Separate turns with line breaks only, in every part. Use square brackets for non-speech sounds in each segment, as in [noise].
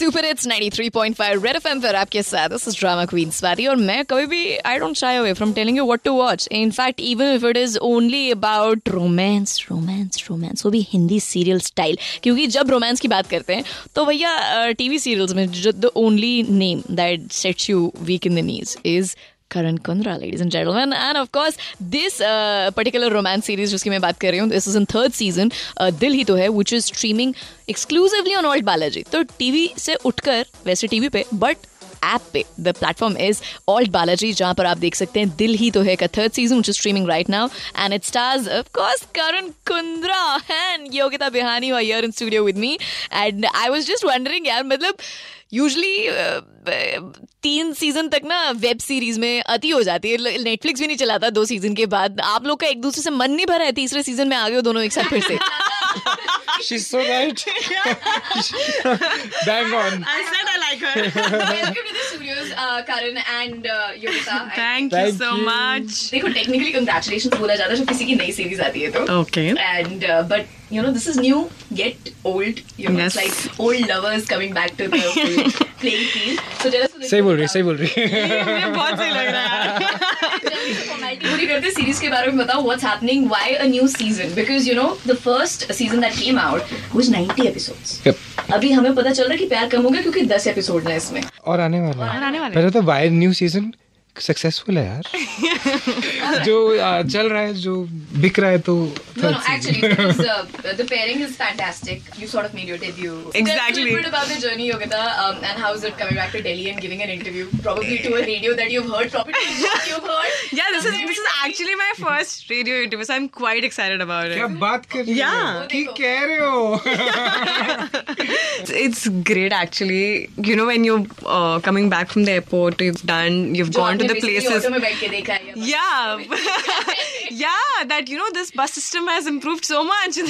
Super it's 93.5 red FM पर आपके साथ। This is drama queen Swati और मैं कभी भी I don't shy away from telling you what to watch in fact even if it is only about romance romance romance वो भी Hindi serial style क्योंकि जब रोमांस की बात करते हैं तो भैया टीवी सीरियल्स में the only name that sets you weak in the knees is Kundra, ladies and gentlemen. And of course, this uh, particular romance series जिसकी मैं बात कर रही हूँ is in third season, uh, दिल ही तो है which is streaming exclusively on Alt Balaji. तो TV से उठकर वैसे टीवी पे बट ऐप पे the platform is Alt Balaji जहाँ पर आप देख सकते हैं दिल ही तो है का third season which is streaming right now and it stars of course Karan Kundra and Yogita Bihani were here in studio with me and I was just wondering यार मतलब usually तीन सीज़न तक ना वेब सीरीज़ में अति हो जाती है नेटफ्लिक्स भी नहीं चलाता दो सीज़न के बाद आप लोग का एक दूसरे से मन नहीं भरा है तीसरे सीज़न में आ गए हो दोनों एक साथ फिर से
She's so right. [laughs] [laughs] Bang on.
I said I like.
Welcome to the studios, uh, Karan and uh, Yogita.
Thank,
Thank
you so
you.
much.
देखो technically congratulations बोला जाता है जब किसी की नई series आती है तो
Okay.
and uh, but you know this is new yet old you know
Yes.
it's like old lovers coming back to the playing field so tell us bit
बोल रही सही बोल रही
मुझे बहुत सही लग रहा है
स्लोली करते हैं सीरीज़ के बारे में बताओ what's happening why a new season because you know the first season that came out was 90 episodes
yep.
अभी हमें पता चल रहा है कि प्यार कम हो गया क्योंकि 10 एपिसोड है इसमें।
और आने वाला है।
और आने वाला है।
पहले तो व्हाई न्यू सीज़न सक्सेसफुल है यार जो आ, चल रहा है जो बिक रहा है तो
No, no, actually, because uh, the pairing is fantastic. You sort of made your debut.
Exactly.
Tell a little bit about the journey, Yogita, um, and how is it coming back to Delhi and giving an interview, probably to a radio that you've heard, probably you've heard.
Yeah, this is this is actually my first radio interview, so I'm quite excited about it.
क्या बात कर रही हो
Yeah.
की कह रहे हो
it's great actually. You know, when you're uh, coming back from the airport, you've done, you've gone to the places.
है
Yeah, yeah, that you know this bus system has improved so much.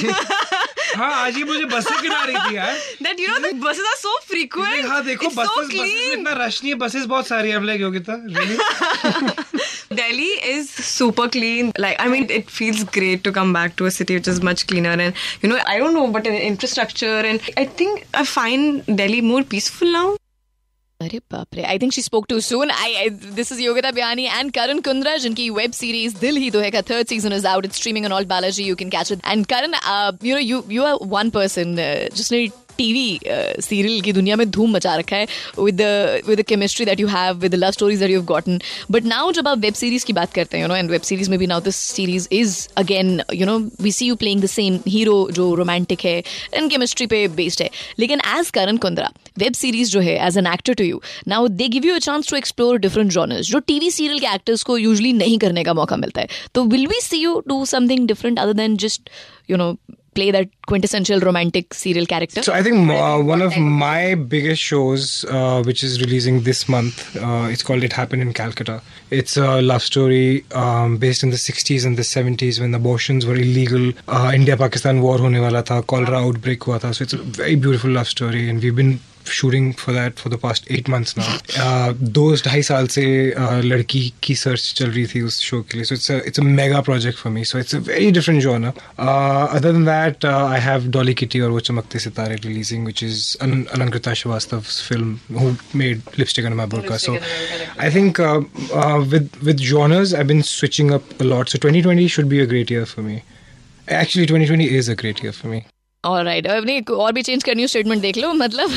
हाँ आज ही मुझे बसें गिरा रही थी यार
that you know the buses are so frequent.
हाँ देखो
it's so clean.
इतना रश नहीं है बसेस बहुत सारी है हम Yogita really?
Delhi is super clean. Like, I mean, it feels great to come back to a city which is much cleaner. And, you know, I don't know, but in infrastructure, and I think I find Delhi more peaceful now.
अरे बाप रे I think she spoke too soon I this is Yogita Biyani and Karan Kundra जिनकी web series Dil Hi Toh Hai का third season is out it's streaming on Alt Balaji you can catch it and Karan you know you you are one person जिसने TV serial की दुनिया में धूम मचा रखा है with with chemistry that you have with love stories that you have gotten but now जब आप वेब सीरीज़ की बात करते हैं you know and web series में भी now this series is again you know we see you playing the same hero जो romantic है एंड केमिस्ट्री पे बेस्ड है. लेकिन as Karan Kundra web series जो है as an actor to you now they give you a chance to explore different genres जो TV serial के actors को यूजली नहीं करने का मौका मिलता है. तो will we see you do something different other than just you know play that quintessential romantic serial character
So I think uh, one of my biggest shows, uh, which is releasing this month, uh, it's called "It Happened in Calcutta." It's a love story um, based in the 60s and the 70s when abortions were illegal. Uh, India-Pakistan war hone wala tha, cholera outbreak hua tha. So it's a very beautiful love story, and we've been shooting for that for the past eight months now. Uh, दो ढाई साल से uh, लड़की की search चल रही थी उस शो के लिए so it's a it's a mega project for me so it's a very different genre uh, other than that uh, I have Dolly Kitty और वो चमकते सितारे releasing which is An- Alankrita Srivastav's film who made Lipstick on My Burqa so I think uh, uh, with with genres I've been switching up a lot so 2020 should be a great year for me actually 2020 is a great year for me
Right. अब नहीं और भी change करनी हो statement देख लो मतलब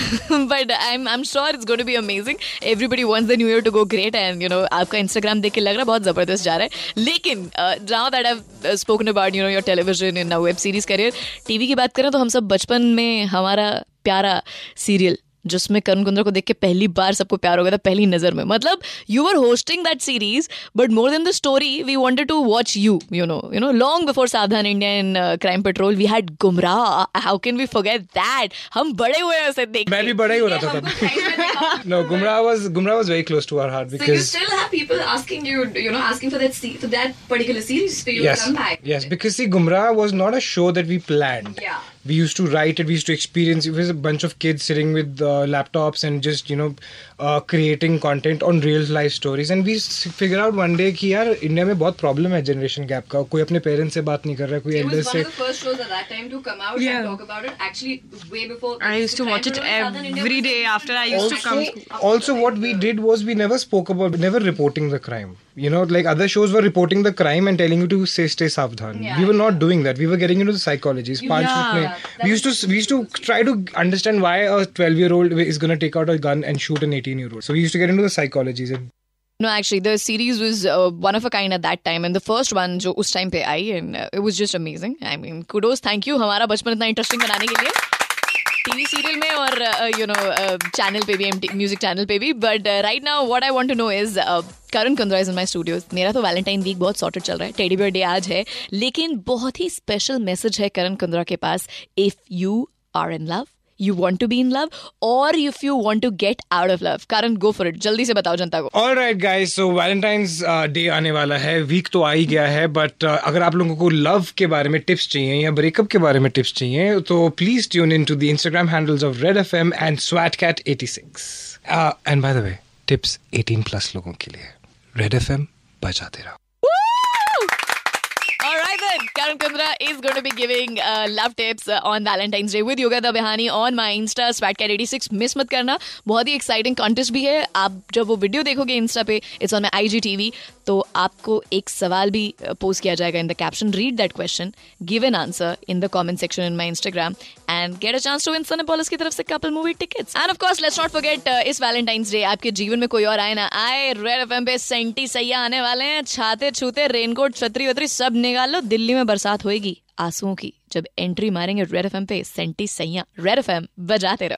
but I am I am sure it's got be amazing everybody wants the new year to go great and you know आपका इंस्टाग्राम देख के लग रहा है, बहुत ज़बरदस्त जा रहा है लेकिन now that I spoken about you know your television in web series career TV की बात करें तो हम सब बचपन में हमारा प्यारा सीरियल जिसमें करण कुंद्रा को देख के पहली बार सबको प्यार हो गया था पहली नज़र में मतलब you are hosting that series but more than the story we wanted to watch you you know you know long before Savdhaan India in crime patrol we had Gumrah how can we forget that हम बड़े हुए हैं उसे देख
मैं भी बड़ा ही हो रहा था तब no Gumrah was Gumrah was very close to our heart
So you
because
still have people asking you, you know, asking for that se- for that particular series for you
yes
to come back.
yes because see Gumrah was not a show that we planned
Yeah.
we used to write it we used to experience it was a bunch of kids sitting with uh, laptops and just you know uh, creating content on real life stories and we s- figure out one day कि यार India में बहुत problem है generation gap का कोई अपने parents से बात नहीं कर रहा कोई
It was
एल्डर
one
से
of the first shows at that time to come out
Yeah.
and talk about it. Actually, way before.
I used to watch it every day after I used to
also,
come.
also what we did was we never spoke about never reporting the crime you know like other shows were reporting the crime and telling you to say stay savdhan
Yeah.
we were not doing that we were getting into the psychologies Panch
Yeah.
minute mein-
That
we used to we used to try to understand why a 12 year old is going to take out a gun and shoot an 18 year old so we used to get into the psychologies and
No, actually, the series was uh, one of a kind at that time, and the first one जो उस time पे आई, and uh, it was just amazing. I mean, kudos, thank you हमारा बचपन इतना interesting बनाने के लिए. TV serial में और यू नो चैनल पे भी म्यूजिक चैनल पे भी but right now what I want to know is Karan Kundra is in my studios मेरा तो वैलेंटाइन वीक बहुत सॉर्टेड चल रहा है. टेडी बियर डे आज है. लेकिन बहुत ही स्पेशल मैसेज है करण कुंद्रा के पास. If you are in love you want to be in love और if you want to get out of love Karan go for it जल्दी से बताओ जनता को.
All right guys so Valentine's day आने वाला है. वीक तो आ ही गया है बट अगर आप लोगों को लव के बारे में टिप्स चाहिए या ब्रेकअप के बारे में टिप्स चाहिए तो please tune in to the Instagram handles of red F M and swat cat eighty six and by the way tips 18 plus लोगों के लिए. रेड एफ़ एम बजाते रहो।
Karan Kundra is going to be giving uh, love tips uh, on Valentine's Day with Yoga Dabehani on my Insta swatcat86 miss मत करना बहुत ही exciting contest भी है। आप जब वो वीडियो देखोगे इंस्टा पे it's on my I TV तो आपको एक सवाल भी पोस्ट किया जाएगा in the caption read that question give an answer in the comment section in my Instagram and get a chance to win Cinepolis की तरफ़ से couple movie tickets and of course let's not forget इस Valentine's day आपके जीवन में कोई और आए ना आए। रेड एफएम पे सेंटी सैया आने वाले हैं। छाते छूते रेनकोट छतरी वतरी सब निकाल। लो दिल्ली में बरसात होगी आंसुओं की। जब एंट्री मारेंगे रेड एफएम पे सेंटी सैया रेड एफएम बजाते रहो।